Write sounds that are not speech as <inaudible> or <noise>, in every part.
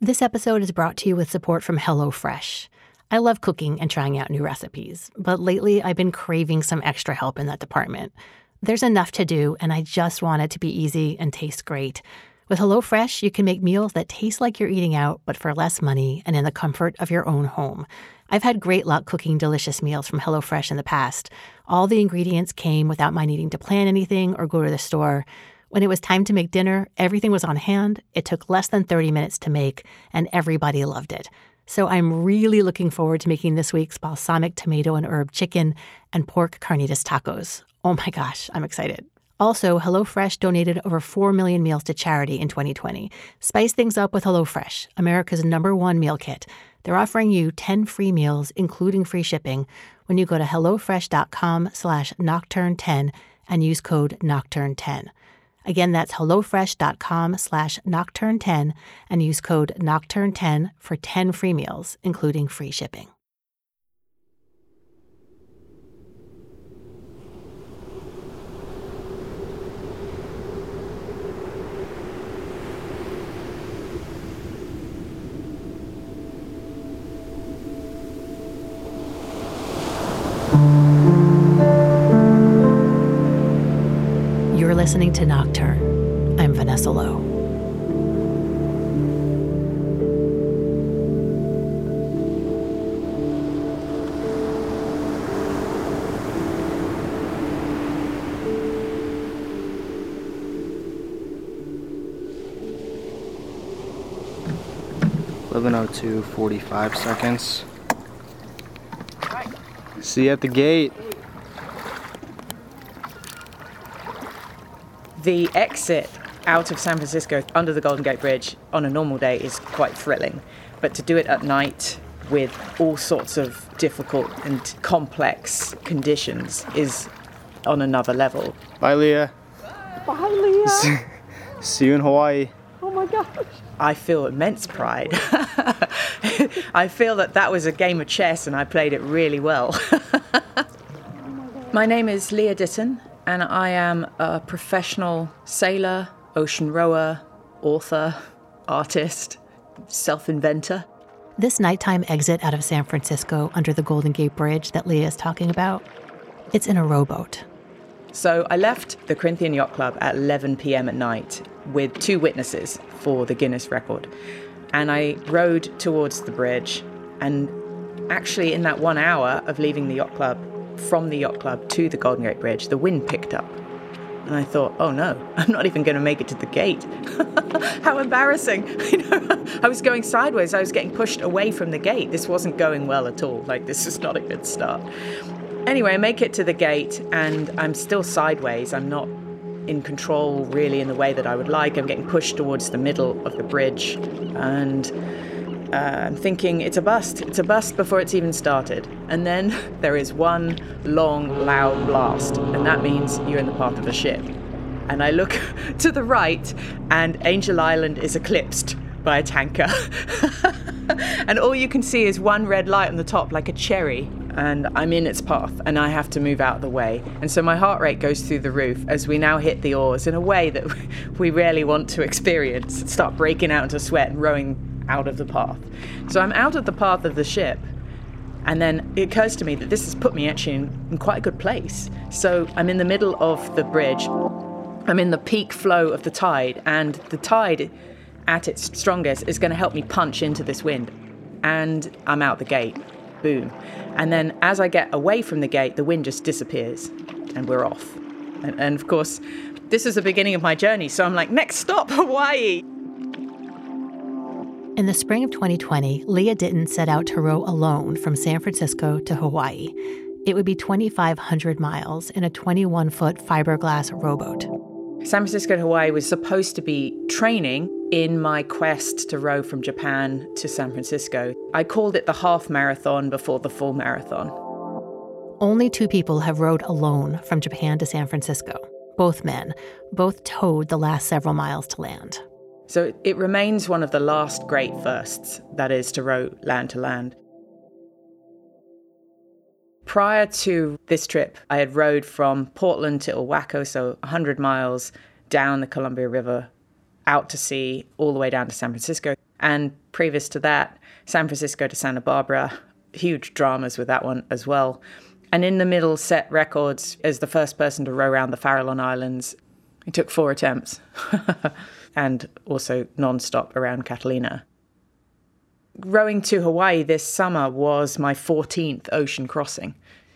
This episode is brought to you with support from HelloFresh. I love cooking and trying out new recipes, but lately I've been craving some extra help in that department. There's enough to do, and I just want it to be easy and taste great. With HelloFresh, you can make meals that taste like you're eating out, but for less money and in the comfort of your own home. I've had great luck cooking delicious meals from HelloFresh in the past. All the ingredients came without my needing to plan anything or go to the store. When it was time to make dinner, everything was on hand. It took less than 30 minutes to make, and everybody loved it. So I'm really looking forward to making this week's balsamic tomato and herb chicken and pork carnitas tacos. Oh my gosh, I'm excited. Also, HelloFresh donated over 4 million meals to charity in 2020. Spice things up with HelloFresh, America's number one meal kit. They're offering you 10 free meals, including free shipping, when you go to HelloFresh.com slash Nocturne10 and use code Nocturne10. Again, that's HelloFresh.com slash Nocturne10 and use code Nocturne10 for 10 free meals, including free shipping. Listening to Nocturne. I'm Vanessa Lowe. Eleven oh two forty five seconds. See you at the gate. The exit out of San Francisco under the Golden Gate Bridge on a normal day is quite thrilling, but to do it at night with all sorts of difficult and complex conditions is on another level. Bye, Lia. Bye, Lia. <laughs> See you in Hawaii. Oh my gosh. I feel immense pride. <laughs> I feel that that was a game of chess and I played it really well. <laughs> Oh my name is Lia Ditton and I am a professional sailor, ocean rower, author, artist, self inventor. This nighttime exit out of San Francisco under the Golden Gate Bridge that Lia is talking about, it's in a rowboat. So I left the Corinthian Yacht Club at 11 p.m. at night with two witnesses for the Guinness record. And I rowed towards the bridge. And actually, in that one hour of leaving the yacht club, from the yacht club to the Golden Gate Bridge, the wind picked up. And I thought, oh no, <laughs> I'm not even going to make it to the gate. <laughs> How embarrassing. <laughs> I was going sideways. I was getting pushed away from the gate. This wasn't going well at all. Like, this is not a good start. Anyway, I make it to the gate and I'm still sideways. I'm not in control really in the way that I would like. I'm getting pushed towards the middle of the bridge and uh, I'm thinking it's a bust. It's a bust before it's even started. And then <laughs> there is one long, loud blast, and that means you're in the path of a ship. And I look <laughs> to the right, and Angel Island is eclipsed by a tanker. <laughs> and all you can see is one red light on the top, like a cherry. And I'm in its path, and I have to move out of the way. And so my heart rate goes through the roof as we now hit the oars in a way that we rarely want to experience. Start breaking out into sweat and rowing out of the path. So I'm out of the path of the ship. And then it occurs to me that this has put me actually in, in quite a good place. So I'm in the middle of the bridge. I'm in the peak flow of the tide, and the tide at its strongest is going to help me punch into this wind. And I'm out the gate. Boom. And then as I get away from the gate, the wind just disappears and we're off. And, and of course, this is the beginning of my journey. So I'm like, next stop, <laughs> Hawaii. In the spring of 2020, Lia Ditton set out to row alone from San Francisco to Hawaii. It would be 2,500 miles in a 21 foot fiberglass rowboat. San Francisco to Hawaii was supposed to be training in my quest to row from Japan to San Francisco. I called it the half marathon before the full marathon. Only two people have rowed alone from Japan to San Francisco. Both men. Both towed the last several miles to land. So it remains one of the last great firsts, that is, to row land to land. Prior to this trip, I had rowed from Portland to Ilwaco, so 100 miles down the Columbia River, out to sea, all the way down to San Francisco. And previous to that, San Francisco to Santa Barbara, huge dramas with that one as well. And in the middle, set records as the first person to row around the Farallon Islands. It took four attempts, <laughs> and also non stop around Catalina. Rowing to Hawaii this summer was my 14th ocean crossing.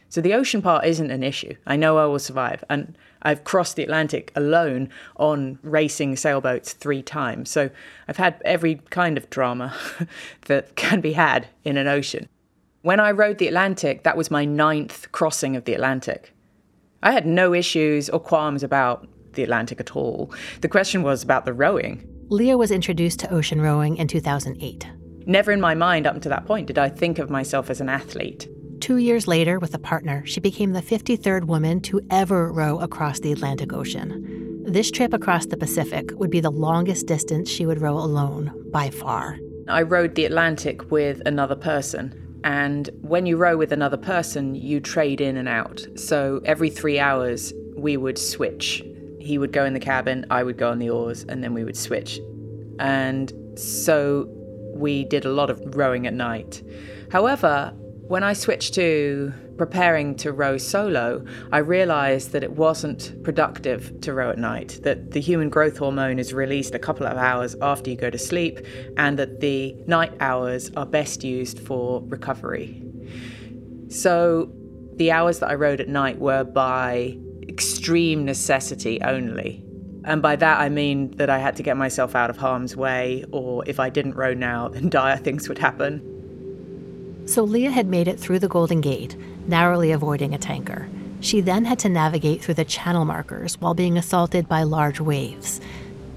So the ocean part isn't an issue. I know I will survive. And I've crossed the Atlantic alone on racing sailboats three times. So I've had every kind of drama <laughs> that can be had in an ocean. When I rowed the Atlantic, that was my ninth crossing of the Atlantic. I had no issues or qualms about the Atlantic at all. The question was about the rowing. Lia was introduced to ocean rowing in 2008. Never in my mind up to that point did I think of myself as an athlete. Two years later, with a partner, she became the 53rd woman to ever row across the Atlantic Ocean. This trip across the Pacific would be the longest distance she would row alone by far. I rowed the Atlantic with another person. And when you row with another person, you trade in and out. So every three hours, we would switch. He would go in the cabin, I would go on the oars, and then we would switch. And so we did a lot of rowing at night. However, when I switched to preparing to row solo, I realized that it wasn't productive to row at night, that the human growth hormone is released a couple of hours after you go to sleep, and that the night hours are best used for recovery. So the hours that I rowed at night were by extreme necessity only. And by that I mean that I had to get myself out of harm's way, or if I didn't row now, then dire things would happen. So Lia had made it through the Golden Gate, narrowly avoiding a tanker. She then had to navigate through the channel markers while being assaulted by large waves.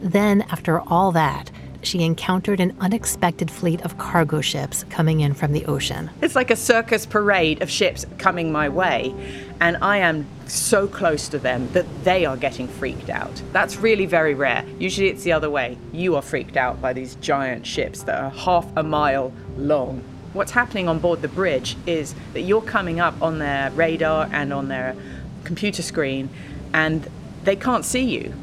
Then, after all that, she encountered an unexpected fleet of cargo ships coming in from the ocean. It's like a circus parade of ships coming my way, and I am so close to them that they are getting freaked out. That's really very rare. Usually it's the other way. You are freaked out by these giant ships that are half a mile long what's happening on board the bridge is that you're coming up on their radar and on their computer screen and they can't see you.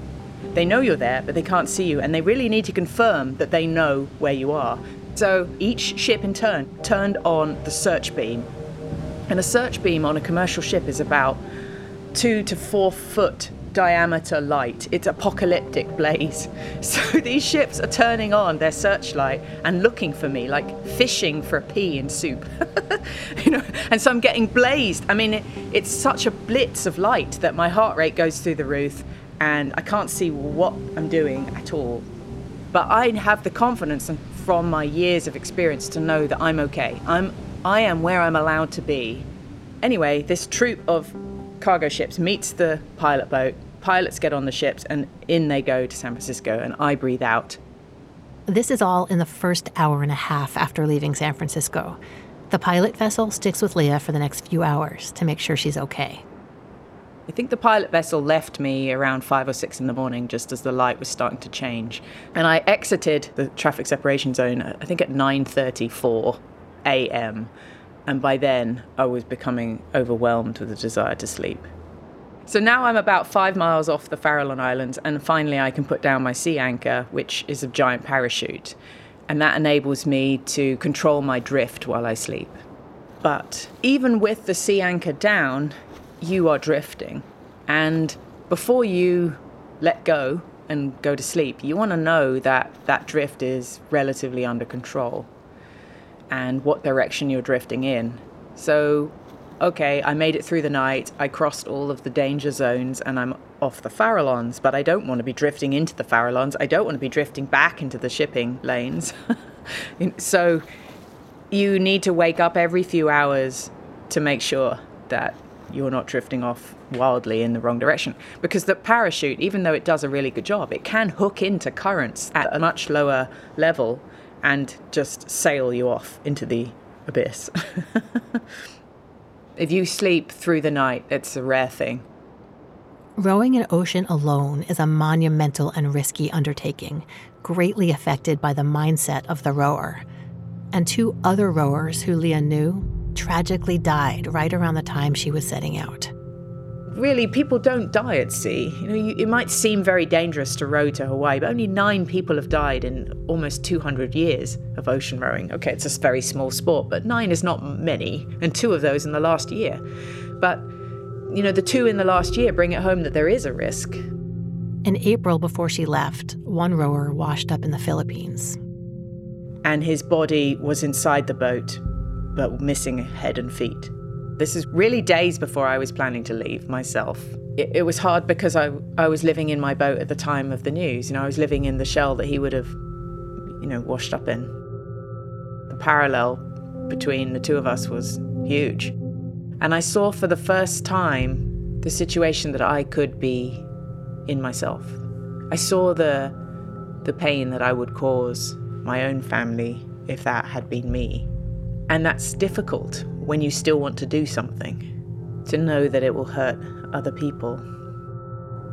They know you're there, but they can't see you, and they really need to confirm that they know where you are. So each ship in turn turned on the search beam. And a search beam on a commercial ship is about two to four foot diameter light. It's apocalyptic <laughs> blaze. So these ships are turning on their searchlight and looking for me, like fishing for a pea in soup. <laughs> you know, and so I'm getting blazed. I mean, it, it's such a blitz of light that my heart rate goes through the roof, and I can't see what I'm doing at all. But I have the confidence from my years of experience to know that I'm okay. I'm I am where I'm allowed to be. Anyway, this troop of cargo ships meets the pilot boat. Pilots get on the ships and in they go to San Francisco, and I breathe out. This is all in the first hour and a half after leaving San Francisco. The pilot vessel sticks with Lia for the next few hours to make sure she's okay. I think the pilot vessel left me around five or six in the morning, just as the light was starting to change, and I exited the traffic separation zone. I think at 9:34 a.m and by then I was becoming overwhelmed with the desire to sleep. So now I'm about five miles off the Farallon Islands, and finally I can put down my sea anchor, which is a giant parachute, and that enables me to control my drift while I sleep. But even with the sea anchor down, you are drifting, and before you let go and go to sleep, you want to know that that drift is relatively under control and what direction you're drifting in. So, okay, I made it through the night, I crossed all of the danger zones, and I'm off the Farallons, but I don't want to be drifting into the Farallons. I don't want to be drifting back into the shipping lanes. <laughs> so, you need to wake up every few hours to make sure that you're not drifting off wildly in the wrong direction. Because the parachute, even though it does a really good job, it can hook into currents at a much lower level and just sail you off into the abyss. <laughs> if you sleep through the night, it's a rare thing. Rowing an ocean alone is a monumental and risky undertaking, greatly affected by the mindset of the rower. And two other rowers who Lia knew tragically died right around the time she was setting out. really, people don't die at sea. You know, you, it might seem very dangerous to row to Hawaii, but only nine people have died in almost 200 years of ocean rowing. Okay, it's a very small sport, but nine is not many, and two of those in the last year. But, you know, the two in the last year bring it home that there is a risk. In April, before she left, one rower washed up in the Philippines. And his body was inside the boat, but missing head and feet. This is really days before I was planning to leave myself. It, it, was hard because I, I was living in my boat at the time of the news. You know, I was living in the shell that he would have, you know, washed up in. The parallel between the two of us was huge. And I saw for the first time the situation that I could be in myself. I saw the the pain that I would cause my own family if that had been me. And that's difficult when you still want to do something, to know that it will hurt other people.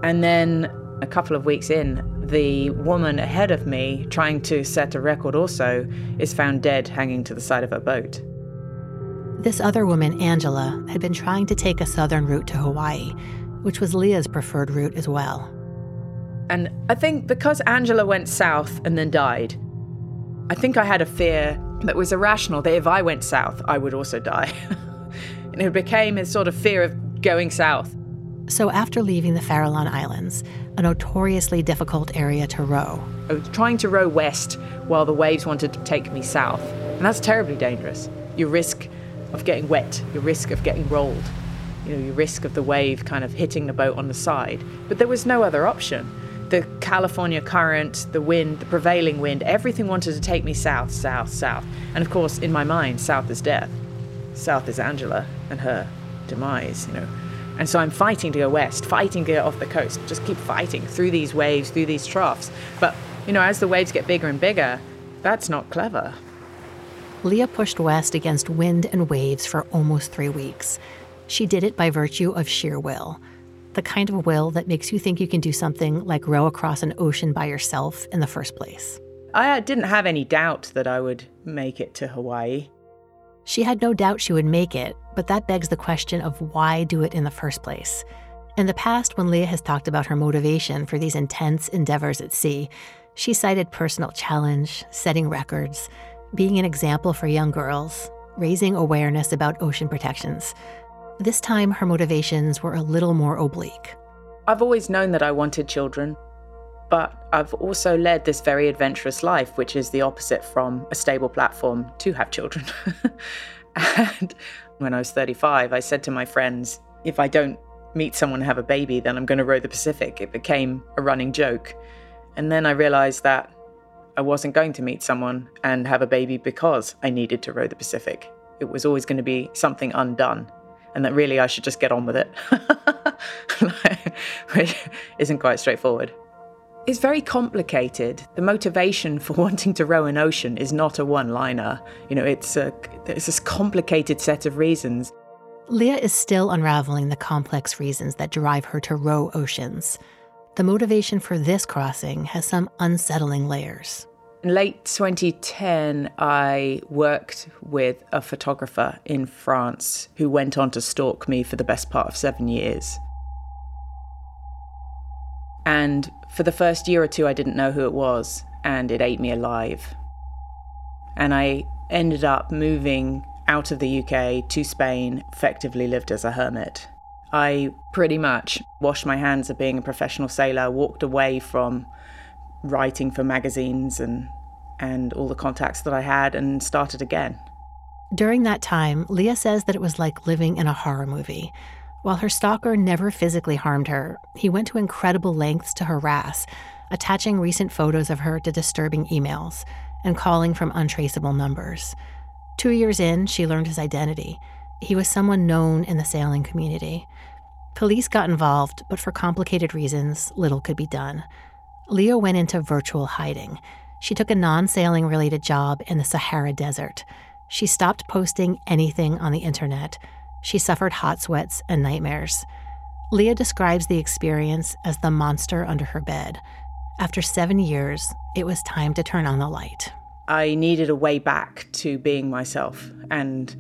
And then a couple of weeks in, the woman ahead of me, trying to set a record also, is found dead hanging to the side of her boat. This other woman, Angela, had been trying to take a southern route to Hawaii, which was Lia's preferred route as well. And I think because Angela went south and then died, I think I had a fear that was irrational that if I went south, I would also die. <laughs> and it became a sort of fear of going south. So after leaving the Farallon Islands, a notoriously difficult area to row, I was trying to row west while the waves wanted to take me south. And that's terribly dangerous. You risk of getting wet, you risk of getting rolled, you know, you risk of the wave kind of hitting the boat on the side. But there was no other option the California current, the wind, the prevailing wind, everything wanted to take me south, south, south. And of course, in my mind, south is death. South is Angela and her demise, you know. And so I'm fighting to go west, fighting to get off the coast, just keep fighting through these waves, through these troughs. But, you know, as the waves get bigger and bigger, that's not clever. Lia pushed west against wind and waves for almost three weeks. She did it by virtue of sheer will the kind of will that makes you think you can do something like row across an ocean by yourself in the first place. I uh, didn't have any doubt that I would make it to Hawaii. She had no doubt she would make it, but that begs the question of why do it in the first place? In the past, when Lia has talked about her motivation for these intense endeavors at sea, she cited personal challenge, setting records, being an example for young girls, raising awareness about ocean protections. This time, her motivations were a little more oblique. I've always known that I wanted children, but I've also led this very adventurous life, which is the opposite from a stable platform to have children. <laughs> and when I was 35, I said to my friends, if I don't meet someone and have a baby, then I'm going to row the Pacific. It became a running joke. And then I realized that I wasn't going to meet someone and have a baby because I needed to row the Pacific. It was always going to be something undone and that really I should just get on with it, <laughs> which isn't quite straightforward. It's very complicated. The motivation for <laughs> wanting to row an ocean is not a one-liner. You know, it's a it's this complicated set of reasons. Lia is still unraveling the complex reasons that drive her to row oceans. The motivation for this crossing has some unsettling layers. In late 2010, I worked with a photographer in France who went on to stalk me for the best part of seven years. And for the first year or two, I didn't know who it was, and it ate me alive. And I ended up moving out of the UK to Spain, effectively lived as a hermit. I pretty much washed my hands of being a professional sailor, walked away from writing for magazines and and all the contacts that I had and started again. During that time, Lia says that it was like living in a horror movie. While her stalker never physically harmed her, he went to incredible lengths to harass, attaching recent photos of her to disturbing emails and calling from untraceable numbers. Two years in, she learned his identity. He was someone known in the sailing community. Police got involved, but for complicated reasons, little could be done. Lia went into virtual hiding. She took a non sailing related job in the Sahara Desert. She stopped posting anything on the internet. She suffered hot sweats and nightmares. Lia describes the experience as the monster under her bed. After seven years, it was time to turn on the light. I needed a way back to being myself. And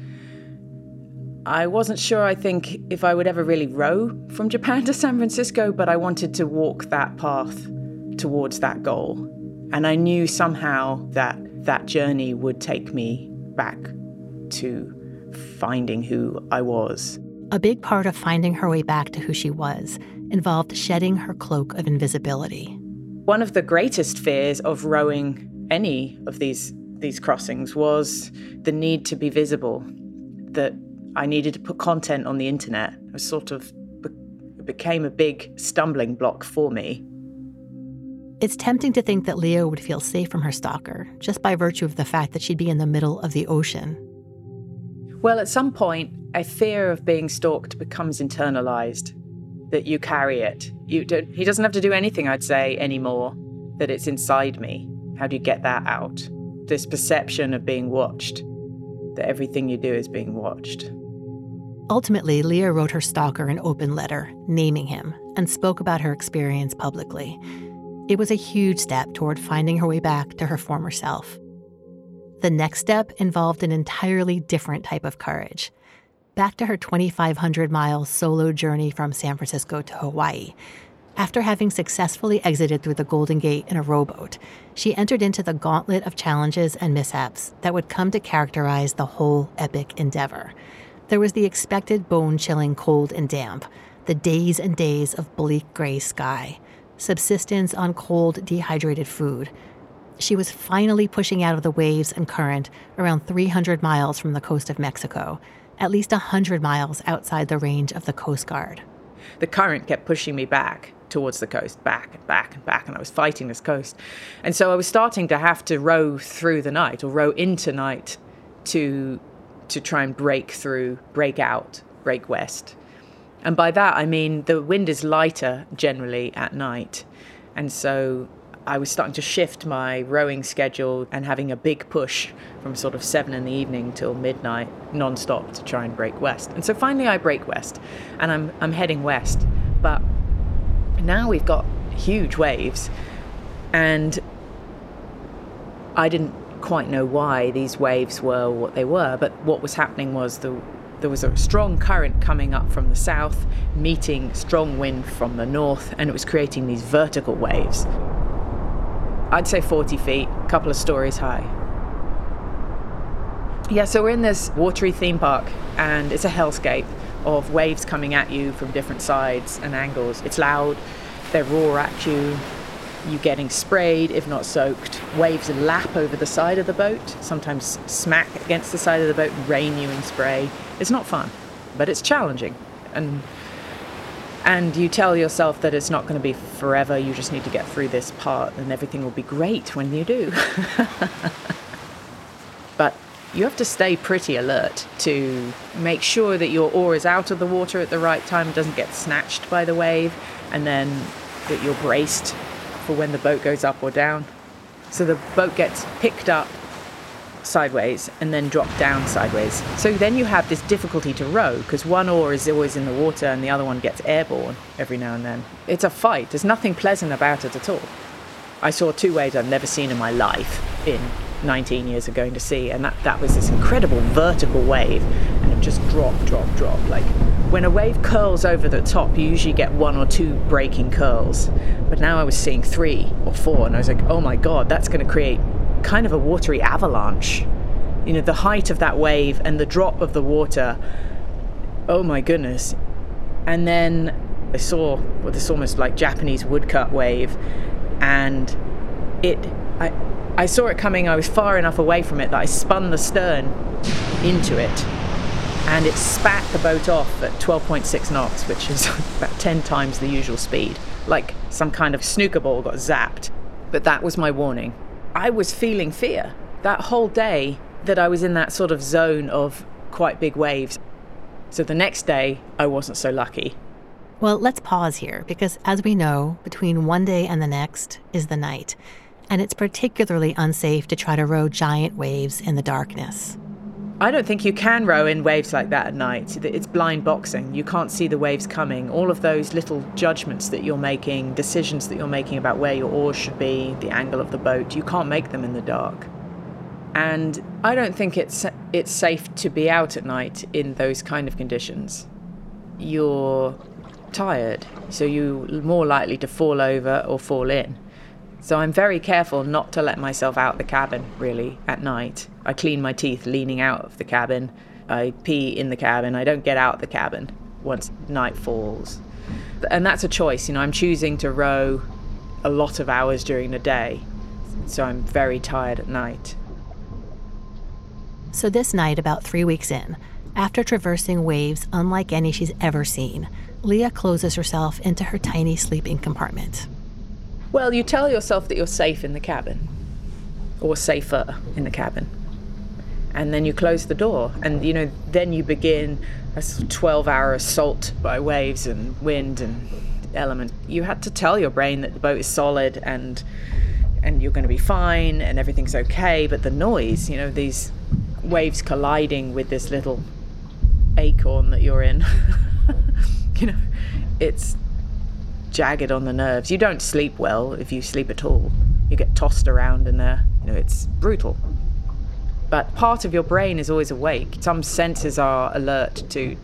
I wasn't sure, I think, if I would ever really row from Japan <laughs> to San Francisco, but I wanted to walk that path towards that goal. And I knew somehow that that journey would take me back to finding who I was. A big part of finding her way back to who she was involved shedding her cloak of invisibility. One of the greatest fears of rowing any of these these crossings was the need to be visible. That I needed to put content on the internet. It was sort of became a big stumbling block for me. It's tempting to think that Lia would feel safe from her stalker just by virtue of the fact that she'd be in the middle of the ocean. Well, at some point, a fear of being stalked becomes internalized, that you carry it. You do, he doesn't have to do anything, I'd say, anymore, that it's inside me. How do you get that out? This perception of being watched, that everything you do is being watched. Ultimately, Lia wrote her stalker an open letter, naming him, and spoke about her experience publicly. It was a huge step toward finding her way back to her former self. The next step involved an entirely different type of courage. Back to her 2,500 mile solo journey from San Francisco to Hawaii. After having successfully exited through the Golden Gate in a rowboat, she entered into the gauntlet of challenges and mishaps that would come to characterize the whole epic endeavor. There was the expected bone chilling cold and damp, the days and days of bleak gray sky subsistence on cold, dehydrated food. She was finally pushing out of the waves and current around 300 miles from the coast of Mexico, at least 100 miles outside the range of the Coast Guard. The current kept pushing me back towards the coast, back and back and back, and I was fighting this coast. And so I was starting to have to row through the night or row into night to to try and break through, break out, break west. And by that, I mean the wind is lighter generally at night. And so I was starting to shift my rowing schedule and having a big push from sort of seven in the evening till midnight non-stop to try and break west. And so finally I break west and I'm, I'm heading west. But now we've got huge waves and I didn't quite know why these waves were what they were, but what was happening was the there was a strong current coming up from the south, meeting strong wind from the north, and it was creating these vertical waves. I'd say 40 feet, a couple of stories high. Yeah, so we're in this watery theme park, and it's a hellscape of waves coming at you from different sides and angles. It's loud, they roar at you, you're getting sprayed, if not soaked. Waves lap over the side of the boat, sometimes smack against the side of the boat rain you in spray. It's not fun, but it's challenging. And and you tell yourself that it's not going to be forever, you just need to get through this part and everything will be great when you do. <laughs> but you have to stay pretty alert to make sure that your oar is out of the water at the right time, doesn't get snatched by the wave, and then that you're braced for when the boat goes up or down. So the boat gets picked up sideways and then drop down sideways. So then you have this difficulty to row because one oar is always in the water and the other one gets airborne every now and then. It's a fight. There's nothing pleasant about it at all. I saw two waves I've never seen in my life in 19 years of going to sea, and that, that was this incredible vertical wave, and it just drop, drop, drop. Like when a wave curls over the top, you usually get one or two breaking curls, but now I was seeing three or four, and I was like, oh my god, that's going to create kind of a watery avalanche. You know, the height of that wave and the drop of the water. Oh my goodness. And then I saw well, this almost like Japanese woodcut wave, and it, I, I saw it coming. I was far enough away from it that I spun the stern into it, and it spat the boat off at 12.6 knots, which is <laughs> about 10 times the usual speed, like some kind of snooker ball got zapped. But that was my warning. I was feeling fear that whole day that I was in that sort of zone of quite big waves. So the next day, I wasn't so lucky. Well, let's pause here because, as we know, between one day and the next is the night, and it's particularly unsafe to try to row giant waves in the darkness. I don't think you can row in waves like that at night. It's blind boxing. You can't see the waves coming. All of those little judgments that you're making, decisions that you're making about where your oars should be, the angle of the boat, you can't make them in the dark. And I don't think it's it's safe to be out at night in those kind of conditions. You're tired, so you're more likely to fall over or fall in. So I'm very careful not to let myself out the cabin, really, at night. I clean my teeth leaning out of the cabin. I pee in the cabin. I don't get out of the cabin once night falls. And that's a choice, you know, I'm choosing to row a lot of hours during the day. So I'm very tired at night. So this night, about three weeks in, after traversing waves unlike any she's ever seen, Lia closes herself into her tiny sleeping compartment. Well, you tell yourself that you're safe in the cabin, or safer in the cabin. And then you close the door, and you know, then you begin a 12 hour assault by waves and wind and element. You had to tell your brain that the boat is solid and and you're going to be fine and everything's okay, but the noise, you know, these waves colliding with this little acorn that you're in, <laughs> you know, it's jagged on the nerves. You don't sleep well if you sleep at all. You get tossed around in there. You know, it's brutal. But part of your brain is always awake. Some senses are alert to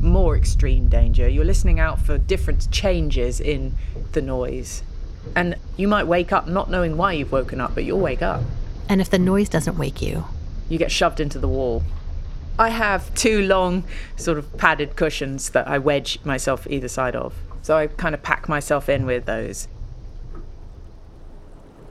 more extreme danger. You're listening out for different changes in the noise. And you might wake up not knowing why you've woken up, but you'll wake up. And if the noise doesn't wake you, you get shoved into the wall. I have two long, sort of padded cushions that I wedge myself either side of. So I kind of pack myself in with those.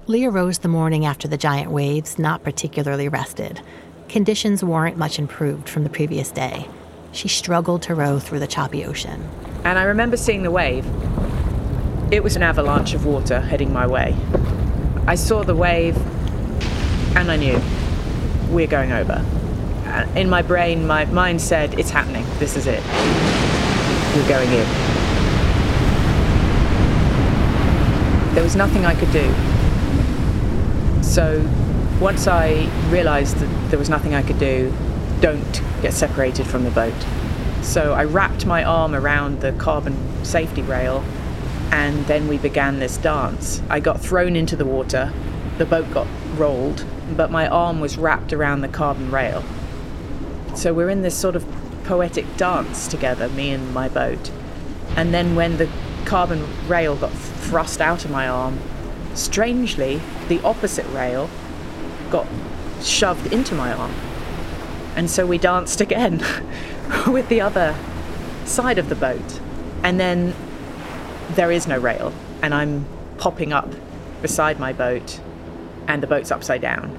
Lia rose the morning after the giant waves, not particularly rested. Conditions weren't much improved from the previous day. She struggled to row through the choppy ocean. And I remember seeing the wave. It was an avalanche of water heading my way. I saw the wave and I knew we're going over. Uh, in my brain, my mind said, It's happening. This is it. We're going in. There was nothing I could do. So once I realized that there was nothing I could do, don't get separated from the boat. So I wrapped my arm around the carbon safety rail and then we began this dance. I got thrown into the water, the boat got rolled, but my arm was wrapped around the carbon rail. So we're in this sort of poetic dance together, me and my boat. And then when the carbon rail got thrust out of my arm. Strangely, the opposite rail got shoved into my arm. And so we danced again <laughs> with the other side of the boat. And then there is no rail, and I'm popping up beside my boat, and the boat's upside down.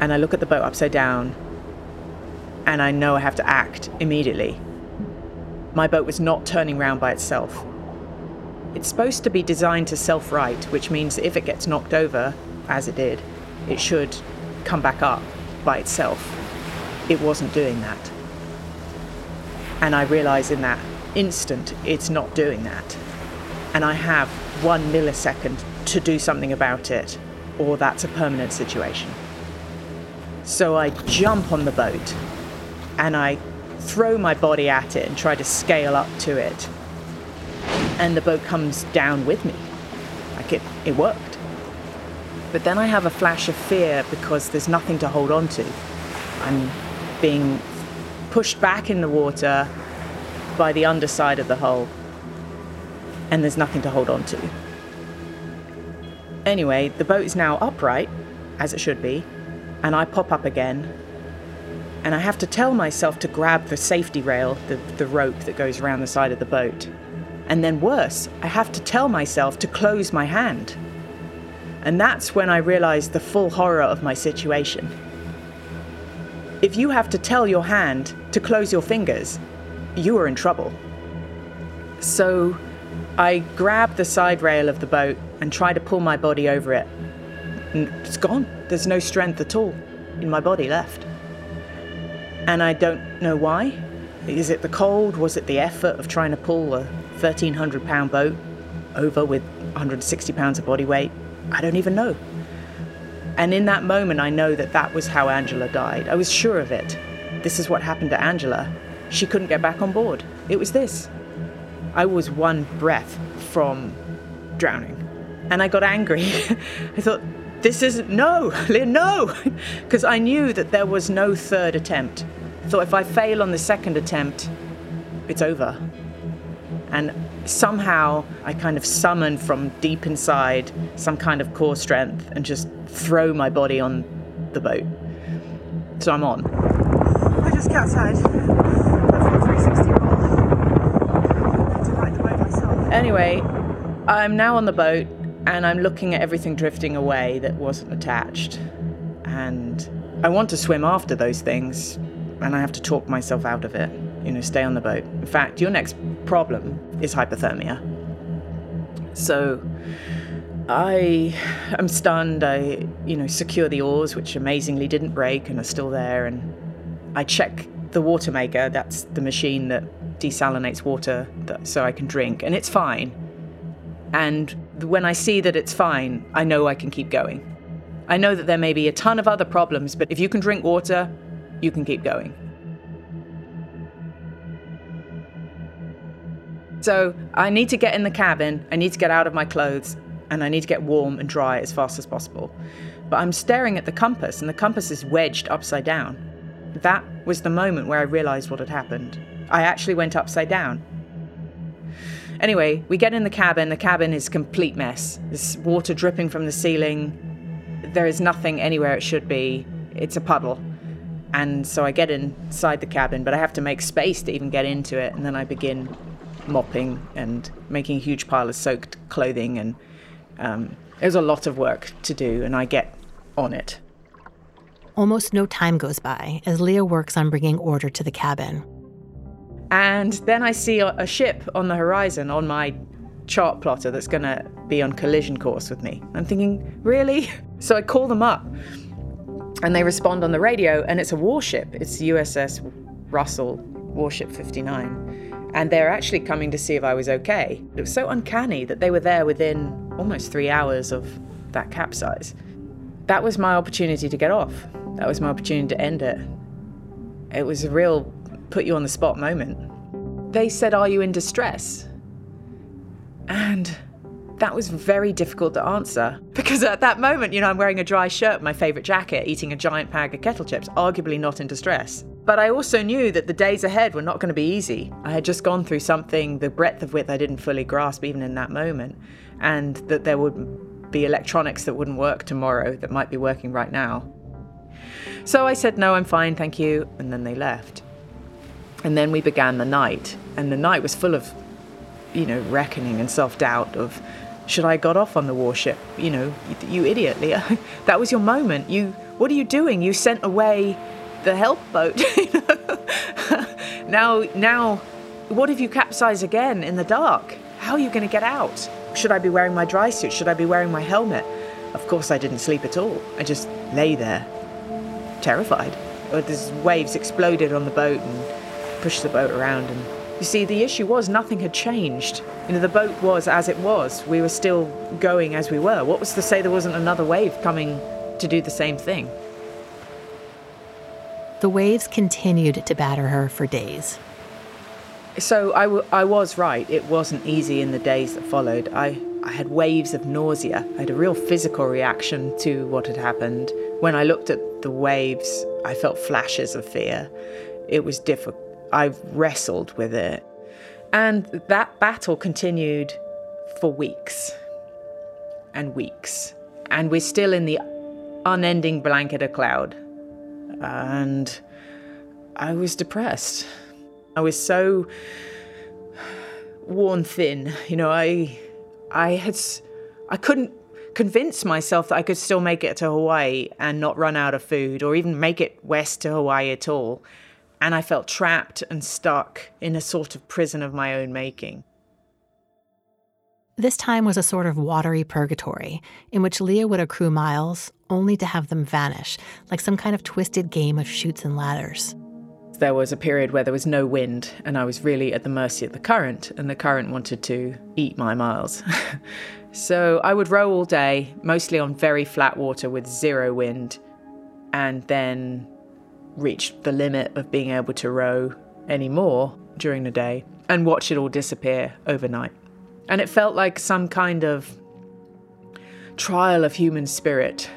And I look at the boat upside down, and I know I have to act immediately. My boat was not turning round by itself. It's supposed to be designed to self right, which means if it gets knocked over, as it did, it should come back up by itself. It wasn't doing that. And I realize in that instant it's not doing that. And I have one millisecond to do something about it, or that's a permanent situation. So I jump on the boat and I throw my body at it and try to scale up to it and the boat comes down with me. Like it, it worked. But then I have a flash of fear because there's nothing to hold on to. I'm being pushed back in the water by the underside of the hull, and there's nothing to hold on to. Anyway, the boat is now upright, as it should be, and I pop up again, and I have to tell myself to grab the safety rail, the, the rope that goes around the side of the boat. And then worse, I have to tell myself to close my hand. And that's when I realized the full horror of my situation. If you have to tell your hand to close your fingers, you are in trouble. So I grab the side rail of the boat and try to pull my body over it. And it's gone. There's no strength at all in my body left. And I don't know why. Is it the cold? Was it the effort of trying to pull a 1,300 pound boat over with 160 pounds of body weight? I don't even know. And in that moment, I know that that was how Angela died. I was sure of it. This is what happened to Angela. She couldn't get back on board. It was this. I was one breath from drowning. And I got angry. <laughs> I thought, this isn't, no, <laughs> no. <laughs> Because I knew that there was no third attempt. Thought if I fail on the second attempt, it's over. And somehow I kind of summon from deep inside some kind of core strength and just throw my body on the boat. So I'm on. I just got outside. That's a 360 roll. To ride the boat myself. Anyway, I'm now on the boat and I'm looking at everything drifting away that wasn't attached. And I want to swim after those things, and I have to talk myself out of it. You know, stay on the boat. In fact, your next problem is hypothermia. So I am stunned. I, you know, secure the oars, which amazingly didn't break and are still there. And I check the water maker. That's the machine that desalinates water that, so I can drink, and it's fine. And when I see that it's fine, I know I can keep going. I know that there may be a ton of other problems, but if you can drink water, you can keep going. So I need to get in the cabin, I need to get out of my clothes, and I need to get warm and dry as fast as possible. But I'm staring at the compass, and the compass is wedged upside down. That was the moment where I realized what had happened. I actually went upside down. Anyway, we get in the cabin. The cabin is complete mess. There's water dripping from the ceiling. There is nothing anywhere it should be. It's a puddle. And so I get inside the cabin, but I have to make space to even get into it. And then I begin mopping and making a huge pile of soaked clothing. And um, there's a lot of work to do, and I get on it. Almost no time goes by as Lia works on bringing order to the cabin. And then I see a, ship on the horizon on my chart plotter that's going to be on collision course with me. I'm thinking, really? <laughs> So I call them up and they respond on the radio, and it's a warship. It's USS Russell, Warship 59. And they're actually coming to see if I was okay. It was so uncanny that they were there within almost three hours of that capsize. That was my opportunity to get off. That was my opportunity to end it. It was a real put you on the spot moment. They said, Are you in distress? And that was very difficult to answer because at that moment, you know, I'm wearing a dry shirt, my favourite jacket, eating a giant bag of kettle chips, arguably not in distress. But I also knew that the days ahead were not going to be easy. I had just gone through something, the breadth of which I didn't fully grasp even in that moment, and that there would be electronics that wouldn't work tomorrow that might be working right now. So I said, No, I'm fine, thank you. And then they left. And then we began the night, and the night was full of, you know, reckoning and self doubt of, should I got off on the warship? You know, you, you idiot, Lia. <laughs> that was your moment. You, what are you doing? You sent away the help boat. <laughs> <laughs> now, now, what if you capsize again in the dark? How are you going to get out? Should I be wearing my dry suit? Should I be wearing my helmet? Of course, I didn't sleep at all. I just lay there, terrified. These waves exploded on the boat and pushed the boat around. And you see, the issue was nothing had changed. You know, the boat was as it was. We were still going as we were. What was to say there wasn't another wave coming to do the same thing? The waves continued to batter her for days. So I, w- I was right. It wasn't easy in the days that followed. I, I had waves of nausea. I had a real physical reaction to what had happened. When I looked at the waves, I felt flashes of fear. It was difficult. I wrestled with it. And that battle continued for weeks and weeks. And we're still in the unending blanket of cloud. And I was depressed. I was so worn thin. You know, I I had I couldn't convince myself that I could still make it to Hawaii and not run out of food or even make it west to Hawaii at all and I felt trapped and stuck in a sort of prison of my own making. This time was a sort of watery purgatory in which Leah would accrue miles only to have them vanish, like some kind of twisted game of chutes and ladders. There was a period where there was no wind, and I was really at the mercy of the current, and the current wanted to eat my miles. <laughs> so I would row all day, mostly on very flat water with zero wind, and then reached the limit of being able to row anymore during the day and watch it all disappear overnight. And it felt like some kind of trial of human spirit.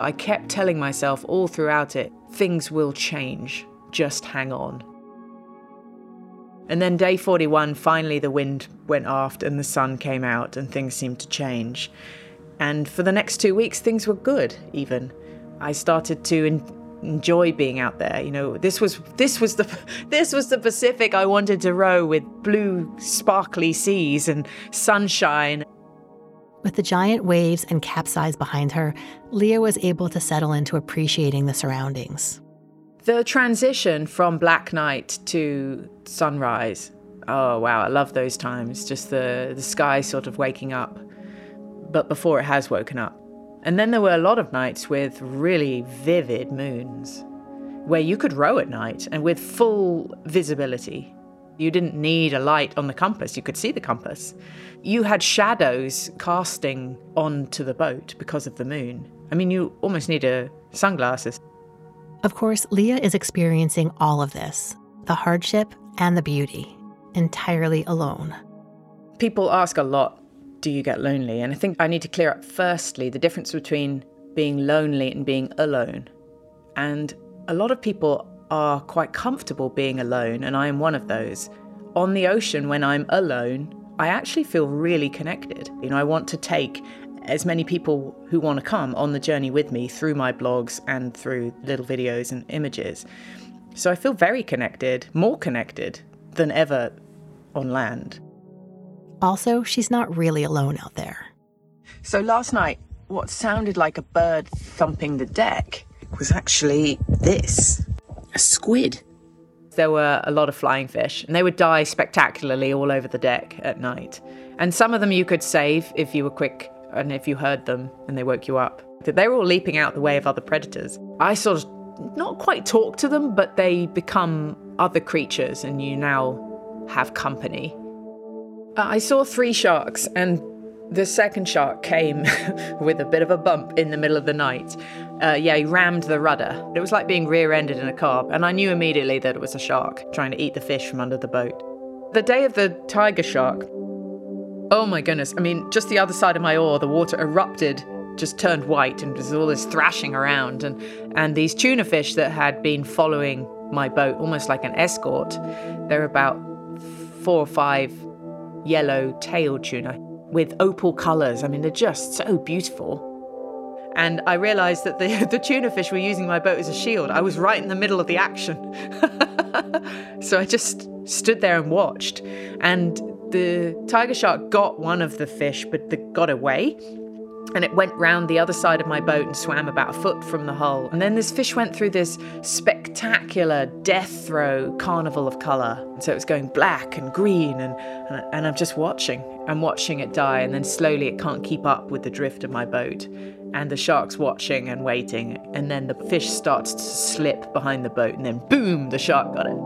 I kept telling myself all throughout it things will change, just hang on. And then day 41, finally the wind went aft and the sun came out and things seemed to change. And for the next two weeks, things were good, even. I started to en- enjoy being out there. You know, this was this was the <laughs> this was the Pacific I wanted to row with blue, sparkly seas and sunshine. With the giant waves and capsize behind her, Lia was able to settle into appreciating the surroundings. The transition from black night to sunrise. Oh wow, I love those times. Just the the sky sort of waking up, but before it has woken up. And then there were a lot of nights with really vivid moons, where you could row at night and with full visibility. You didn't need a light on the compass, you could see the compass. You had shadows casting onto the boat because of the moon. I mean, you almost need a sunglasses. Of course, Lia is experiencing all of this the hardship and the beauty, entirely alone. People ask a lot do you get lonely? And I think I need to clear up firstly the difference between being lonely and being alone. And a lot of people are quite comfortable being alone, and I am one of those. On the ocean, when I'm alone, I actually feel really connected. You know, I want to take as many people who want to come on the journey with me through my blogs and through little videos and images. So I feel very connected, more connected than ever on land. Also, she's not really alone out there. So last night, what sounded like a bird thumping the deck was actually this a squid. There were a lot of flying fish, and they would die spectacularly all over the deck at night. And some of them you could save if you were quick and if you heard them and they woke you up. They were all leaping out the way of other predators. I sort of not quite talk to them, but they become other creatures, and you now have company. Uh, I saw three sharks, and the second shark came <laughs> with a bit of a bump in the middle of the night. Uh, yeah, he rammed the rudder. It was like being rear ended in a car, and I knew immediately that it was a shark trying to eat the fish from under the boat. The day of the tiger shark, oh my goodness, I mean, just the other side of my oar, the water erupted, just turned white, and there's all this thrashing around. And, and these tuna fish that had been following my boat, almost like an escort, they're about four or five yellow tail tuna with opal colours. I mean, they're just so beautiful. And I realised that the, <laughs> the tuna fish were using my boat as a shield. I was right in the middle of the action. <laughs> so I just stood there and watched. And the tiger shark got one of the fish, but the, got away and it went round the other side of my boat and swam about a foot from the hull. And then this fish went through this spectacular death throw carnival of colour. So it was going black and green, and, and, and I'm just watching. I'm watching it die, and then slowly it can't keep up with the drift of my boat. And the shark's watching and waiting, and then the fish starts to slip behind the boat, and then boom, the shark got it.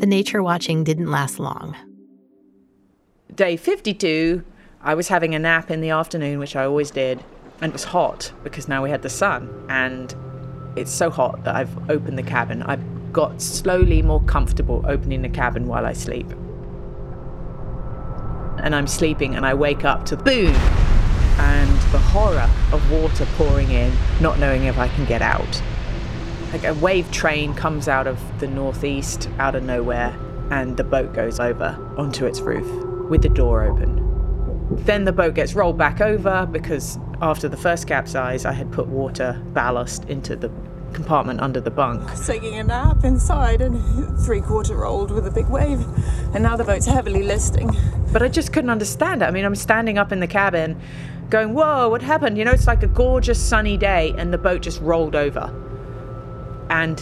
The nature watching didn't last long. Day 52, I was having a nap in the afternoon, which I always did, and it was hot because now we had the sun. And it's so hot that I've opened the cabin. I've got slowly more comfortable opening the cabin while I sleep. And I'm sleeping, and I wake up to boom and the horror of water pouring in, not knowing if I can get out. Like a wave train comes out of the northeast, out of nowhere, and the boat goes over onto its roof with the door open. Then the boat gets rolled back over because after the first capsize, I had put water ballast into the compartment under the bunk. Taking a nap inside and three quarter rolled with a big wave. And now the boat's heavily listing. But I just couldn't understand it. I mean, I'm standing up in the cabin going, Whoa, what happened? You know, it's like a gorgeous sunny day and the boat just rolled over. And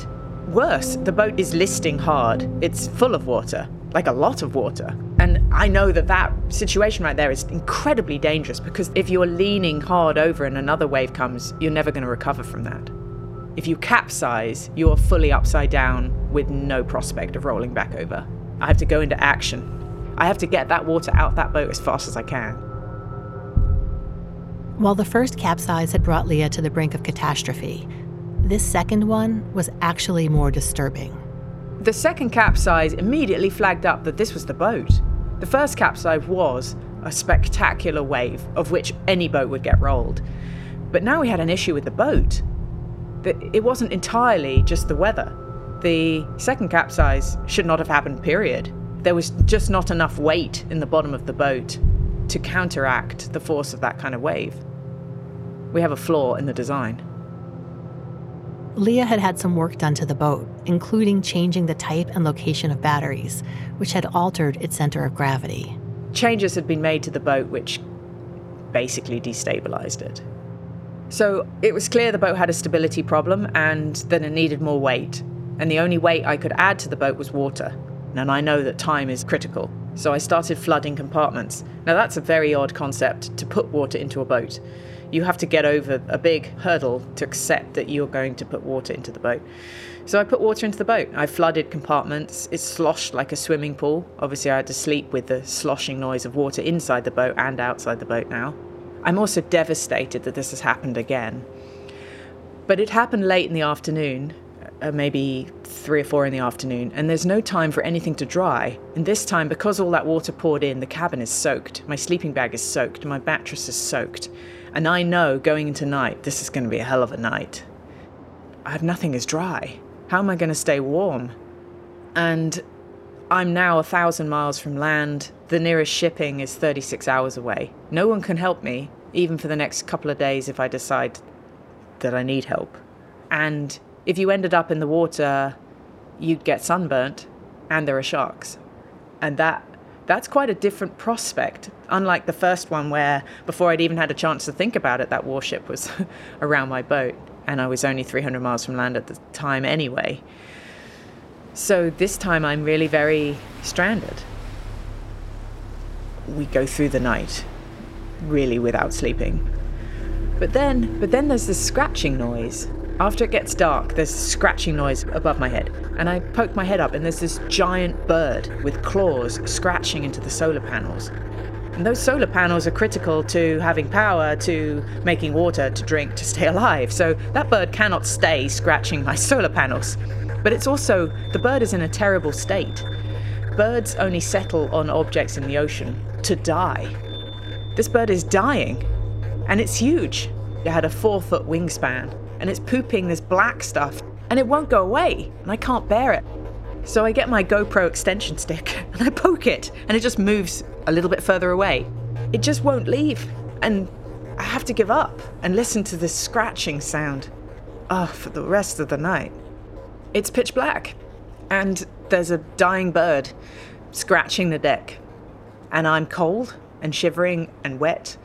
worse, the boat is listing hard. It's full of water, like a lot of water. And I know that that situation right there is incredibly dangerous because if you're leaning hard over and another wave comes, you're never going to recover from that. If you capsize, you're fully upside down with no prospect of rolling back over. I have to go into action. I have to get that water out of that boat as fast as I can. While the first capsize had brought Lia to the brink of catastrophe, this second one was actually more disturbing. The second capsize immediately flagged up that this was the boat. The first capsize was a spectacular wave of which any boat would get rolled. But now we had an issue with the boat. It wasn't entirely just the weather. The second capsize should not have happened, period. There was just not enough weight in the bottom of the boat to counteract the force of that kind of wave. We have a flaw in the design. Lia had had some work done to the boat, including changing the type and location of batteries, which had altered its center of gravity. Changes had been made to the boat which basically destabilized it. So it was clear the boat had a stability problem and that it needed more weight. And the only weight I could add to the boat was water. And I know that time is critical. So I started flooding compartments. Now, that's a very odd concept to put water into a boat you have to get over a big hurdle to accept that you're going to put water into the boat. So I put water into the boat. I flooded compartments. It sloshed like a swimming pool. Obviously, I had to sleep with the sloshing noise of water inside the boat and outside the boat now. I'm also devastated that this has happened again. But it happened late in the afternoon, uh, maybe three or four in the afternoon, and there's no time for anything to dry. And this time, because all that water poured in, the cabin is soaked. My sleeping bag is soaked. My mattress is soaked. And I know going into night, this is going to be a hell of a night. I have nothing is dry. How am I going to stay warm? And I'm now a thousand miles from land. The nearest shipping is 36 hours away. No one can help me, even for the next couple of days if I decide that I need help. And if you ended up in the water, you'd get sunburnt, and there are sharks. And that that's quite a different prospect. Unlike the first one, where before I'd even had a chance to think about it, that warship was <laughs> around my boat, and I was only 300 miles from land at the time anyway. So this time I'm really very stranded. We go through the night, really without sleeping. But then, but then there's this scratching noise after it gets dark, there's scratching noise above my head, and I poke my head up, and there's this giant bird with claws scratching into the solar panels. And those solar panels are critical to having power, to making water, to drink, to stay <laughs> alive. So that bird cannot stay scratching my <laughs> solar panels. But it's also, the bird is in a terrible state. Birds only settle on objects in the ocean to die. This bird is dying, and it's huge. It had a four foot wingspan and it's pooping this black stuff and it won't go away and I can't bear it. So I get my GoPro extension stick <laughs> and I poke it and it just moves a little bit further away. It just won't leave and I have to give up and listen to this scratching sound. Oh, for the rest of the night. It's pitch black and there's a dying bird scratching the deck. And I'm cold and shivering and wet,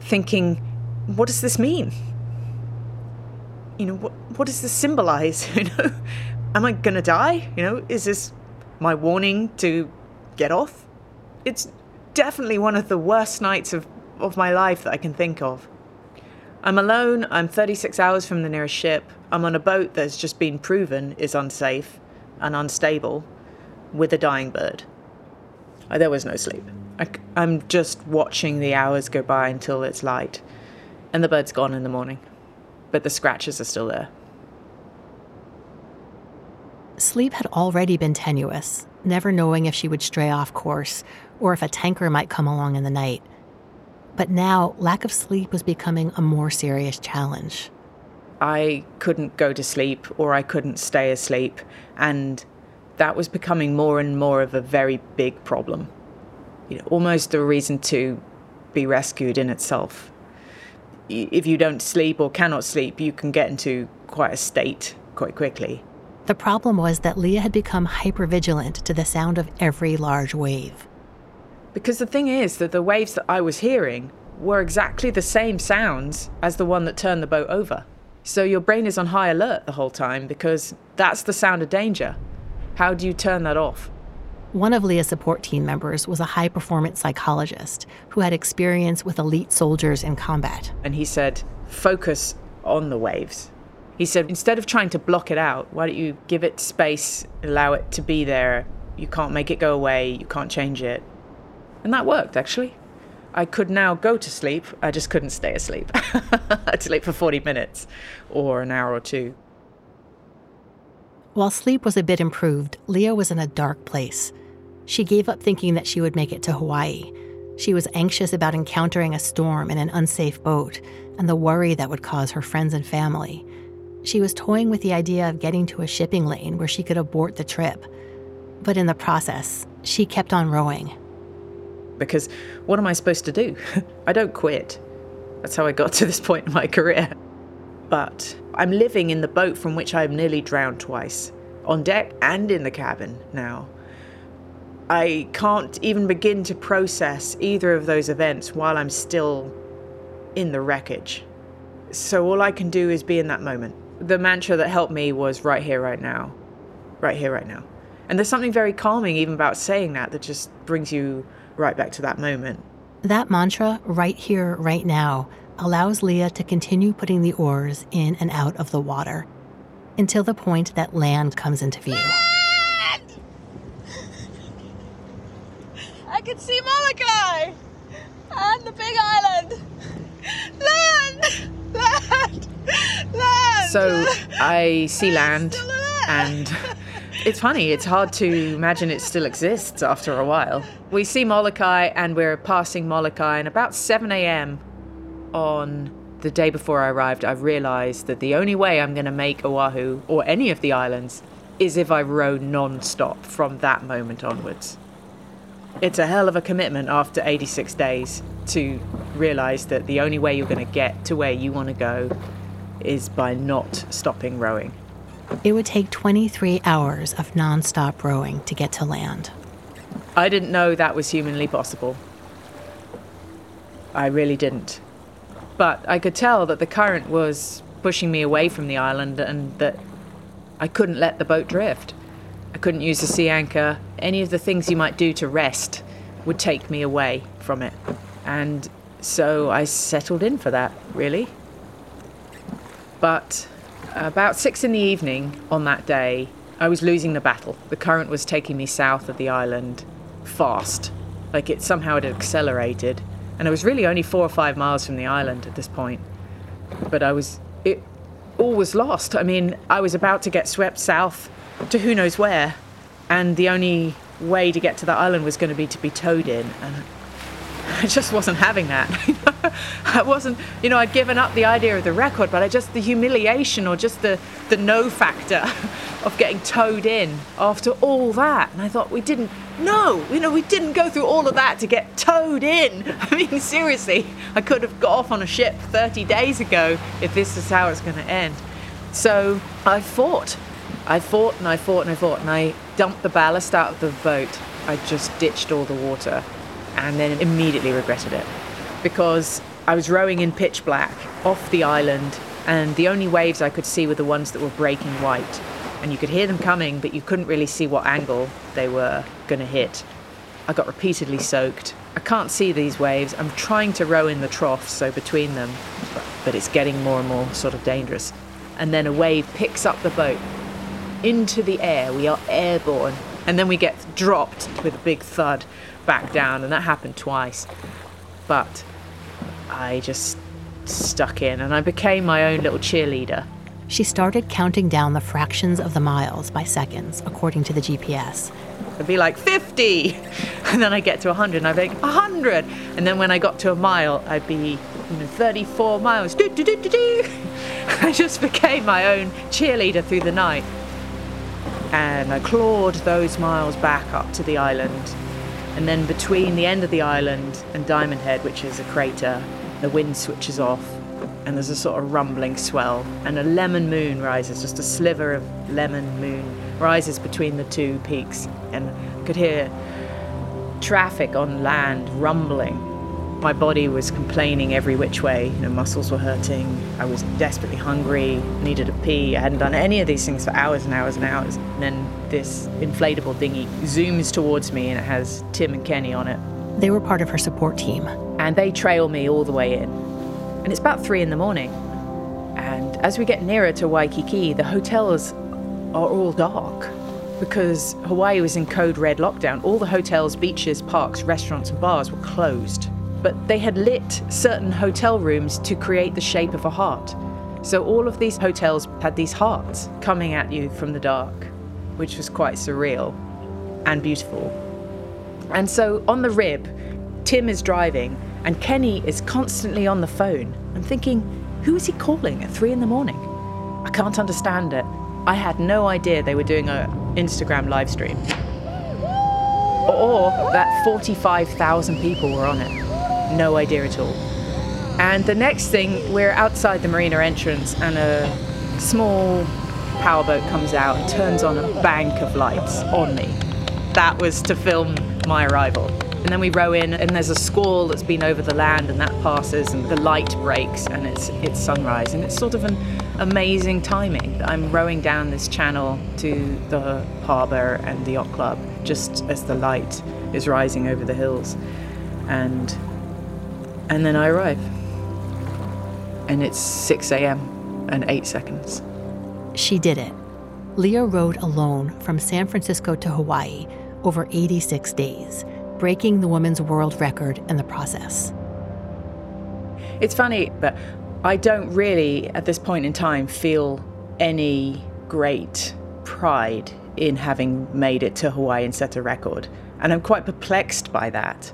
thinking, what does this mean? You know, what, what does this symbolize? <laughs> You know, am I going to die? You know, is this my warning to get off? It's definitely one of the worst nights of, of my life that I can think of. I'm alone, I'm 36 hours from the nearest ship, I'm on a boat that's just been proven is unsafe and unstable with a dying bird. There was no sleep. I, I'm just watching the hours go by until it's light, and the bird's gone in the morning but the scratches are still there. Sleep had already been tenuous, never knowing if she would stray off course or if a tanker might come along in the night. But now, lack of sleep was becoming a more serious challenge. I couldn't go to sleep or I couldn't stay asleep, and that was becoming more and more of a very big problem. You know, almost a reason to be rescued in itself if you don't sleep or cannot sleep, you can get into quite a state quite quickly. The problem was that Lia had become hypervigilant to the sound of every large wave. Because the thing is that the waves that I was hearing were exactly the same sounds as the one that turned the boat over. So your brain is on high alert the whole time because that's the sound of danger. How do you turn that off? One of Lia's support team members was a high performance psychologist who had experience with elite soldiers in combat. And he said, focus on the waves. He said, instead of trying to block it out, why don't you give it space, allow it to be there? You can't make it go away, you can't change it. And that worked, actually. I could now go to sleep, I just couldn't stay asleep. <laughs> I had to sleep for 40 minutes or an hour or two. While sleep was a bit improved, Lia was in a dark place. She gave up thinking that she would make it to Hawaii. She was anxious about encountering a storm in an unsafe boat and the worry that would cause her friends and family. She was toying with the idea of getting to a shipping lane where she could abort the trip. But in the process, she kept on rowing. Because what am I supposed to do? <laughs> I don't quit. That's how I got to this point in my career. But I'm living in the boat from which I've nearly drowned twice, on deck and in the cabin now. I can't even begin to process either of those events while I'm still in the wreckage. So all I can do is be in that moment. The mantra that helped me was right here, right now. Right here, right now. And there's something very calming even about saying that that just brings you right back to that moment. That mantra, right here, right now, allows Lia to continue putting the oars in and out of the water until the point that land comes into view. Land! I can see Molokai and the Big Island. Land! Land! Land! So I see land, and it's funny, it's hard to imagine it still exists after a while. We see Molokai, and we're passing Molokai, and about 7 a.m. on the day before I arrived, I realized that the only way I'm going to make Oahu or any of the islands is if I row non stop from that moment onwards. It's a hell of a commitment after 86 days to realize that the only way you're going to get to where you want to go is by not stopping rowing. It would take 23 hours of nonstop rowing to get to land. I didn't know that was humanly possible. I really didn't. But I could tell that the current was pushing me away from the island and that I couldn't let the boat drift. I couldn't use the sea anchor. Any of the things you might do to rest would take me away from it. And so I settled in for that, really. But about six in the evening on that day, I was losing the battle. The current was taking me south of the island fast, like it somehow had accelerated. And I was really only four or five miles from the island at this point. But I was, it all was lost. I mean, I was about to get swept south to who knows where. And the only way to get to the island was going to be to be towed in. And I just wasn't having that. <laughs> I wasn't, you know, I'd given up the idea of the record, but I just, the humiliation or just the, the no factor <laughs> of getting towed in after all that. And I thought, we didn't, no, you know, we didn't go through all of that to get towed in. <laughs> I mean, seriously, I could have got off on a ship 30 days ago if this is how it's going to end. So I fought. I fought and I fought and I fought and I dumped the ballast out of the boat. I just ditched all the water and then immediately regretted it because I was rowing in pitch black off the island, and the only waves I could see were the ones that were breaking white. And you could hear them coming, but you couldn't really see what angle they were going to hit. I got repeatedly soaked. I can't see these waves. I'm trying to row in the trough, so between them, but it's getting more and more sort of dangerous. And then a wave picks up the boat into the air. We are airborne. And then we get dropped with a big thud back down, and that happened twice. But I just stuck in and I became my own little cheerleader. She started counting down the fractions of the miles by seconds, according to the GPS. I'd be like 50, <laughs> and then I'd get to 100, and I'd be like 100. And then when I got to a mile, I'd be you know, 34 miles. <laughs> I just became my own cheerleader through the night. And I clawed those miles back up to the island. And then between the end of the island and Diamond Head, which is a crater, the wind switches off and there's a sort of rumbling swell and a lemon moon rises, just a sliver of lemon moon rises between the two peaks and I could hear traffic on land rumbling. My body was complaining every which way. You know, muscles were hurting. I was desperately hungry, needed a pee. I hadn't done any of these things for hours and hours and hours. And then this inflatable dinghy zooms towards me and it has Tim and Kenny on it. They were part of her support team. And they trail me all the way in. And it's about three in the morning. And as we get nearer to Waikiki, the hotels are all dark because Hawaii was in code red lockdown. All the hotels, beaches, parks, restaurants, and bars were closed. But they had lit certain hotel rooms to create the shape of a heart. So all of these hotels had these hearts coming at you from the dark, which was quite surreal and beautiful. And so on the rib, Tim is driving, and Kenny is constantly on the phone. I'm thinking, who is he calling at three in the morning? I can't understand it. I had no idea they were doing a Instagram live stream. Or that 45,000 people were on it. No idea at all. And the next thing, we're outside the marina entrance, and a small powerboat comes out and turns on a bank of lights on me. That was to film my arrival. And then we row in, and there's a squall that's been over the land, and that passes, and the light breaks, and it's it's sunrise, and it's sort of an amazing timing. I'm rowing down this channel to the harbour and the yacht club just as the light is rising over the hills, and and then I arrive, and it's 6 a.m. and eight seconds. She did it. Lia rowed alone from San Francisco to Hawaii over 86 days, breaking the woman's world record in the process. It's funny, but I don't really, at this point in time, feel any great pride in having made it to Hawaii and set a record. And I'm quite perplexed by that.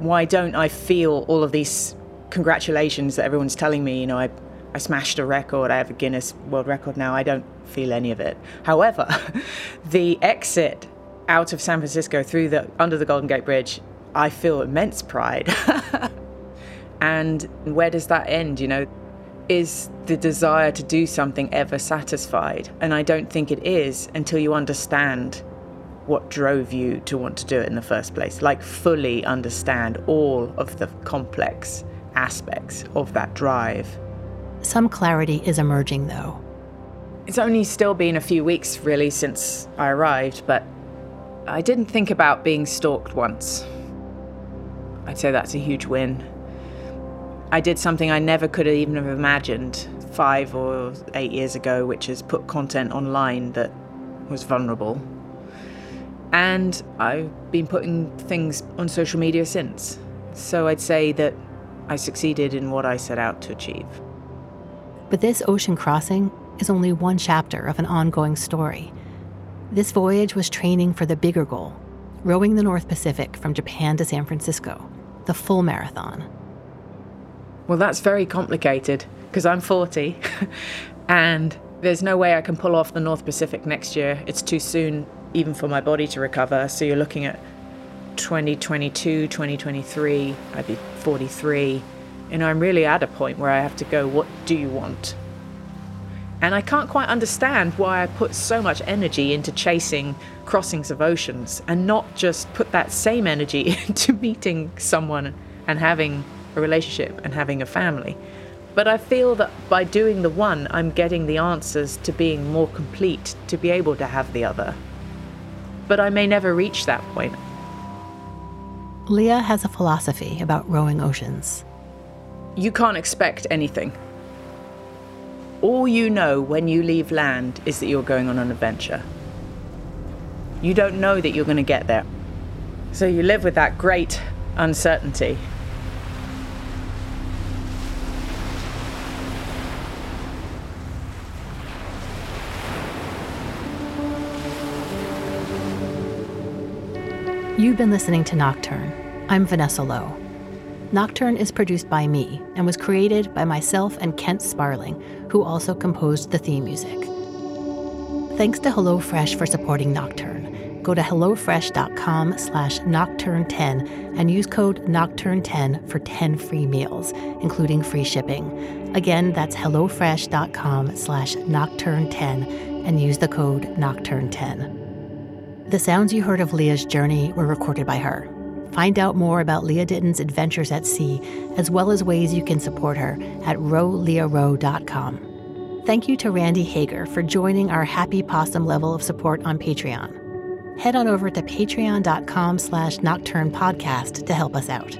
Why don't I feel all of these congratulations that everyone's telling me? You know, I, I smashed a record, I have a Guinness World Record now. I don't feel any of it. However, <laughs> the exit out of San Francisco through the under the Golden Gate Bridge, I feel immense pride. <laughs> and where does that end, you know? Is the desire to do something ever satisfied? And I don't think it is until you understand what drove you to want to do it in the first place. Like, fully understand all of the complex aspects of that drive. Some clarity is emerging, though. It's only still been a few weeks, really, since I arrived, but I didn't think about being stalked once. I'd say that's a huge win. I did something I never could have even have imagined five or eight years ago, which is put content online that was vulnerable. And I've been putting things on social media since. So I'd say that I succeeded in what I set out to achieve. But this ocean crossing is only one chapter of an ongoing story. This voyage was training for the bigger goal rowing the North Pacific from Japan to San Francisco, the full marathon. Well, that's very complicated because I'm 40 <laughs> and there's no way I can pull off the North Pacific next year. It's too soon, even for my body to recover. So you're looking at 2022, 2023, I'd be 43. And I'm really at a point where I have to go, what do you want? And I can't quite understand why I put so much energy into chasing crossings of oceans and not just put that same energy <laughs> into meeting someone and having a relationship and having a family. But I feel that by doing the one, I'm getting the answers to being more complete to be able to have the other. But I may never reach that point. Lia has a philosophy about rowing oceans. You can't expect anything. All you know when you leave land is that you're going on an adventure. You don't know that you're going to get there. So you live with that great uncertainty. You've been listening to Nocturne. I'm Vanessa Lowe. Nocturne is produced by me and was created by myself and Kent Sparling, who also composed the theme music. Thanks to HelloFresh for supporting Nocturne. Go to HelloFresh.com slash Nocturne10 and use code Nocturne10 for 10 free meals, including free shipping. Again, that's HelloFresh.com slash Nocturne10 and use the code Nocturne10. The sounds you heard of Lia's journey were recorded by her. Find out more about Lia Ditton's adventures at sea, as well as ways you can support her at rowliarow.com. Thank you to Randy Hager for joining our happy possum level of support on Patreon. Head on over to patreon.com slash nocturne podcast to help us out.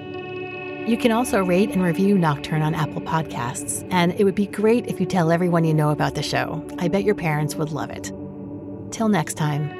You can also rate and review Nocturne on Apple Podcasts, and it would be great if you tell everyone you know about the show. I bet your parents would love it. Till next time,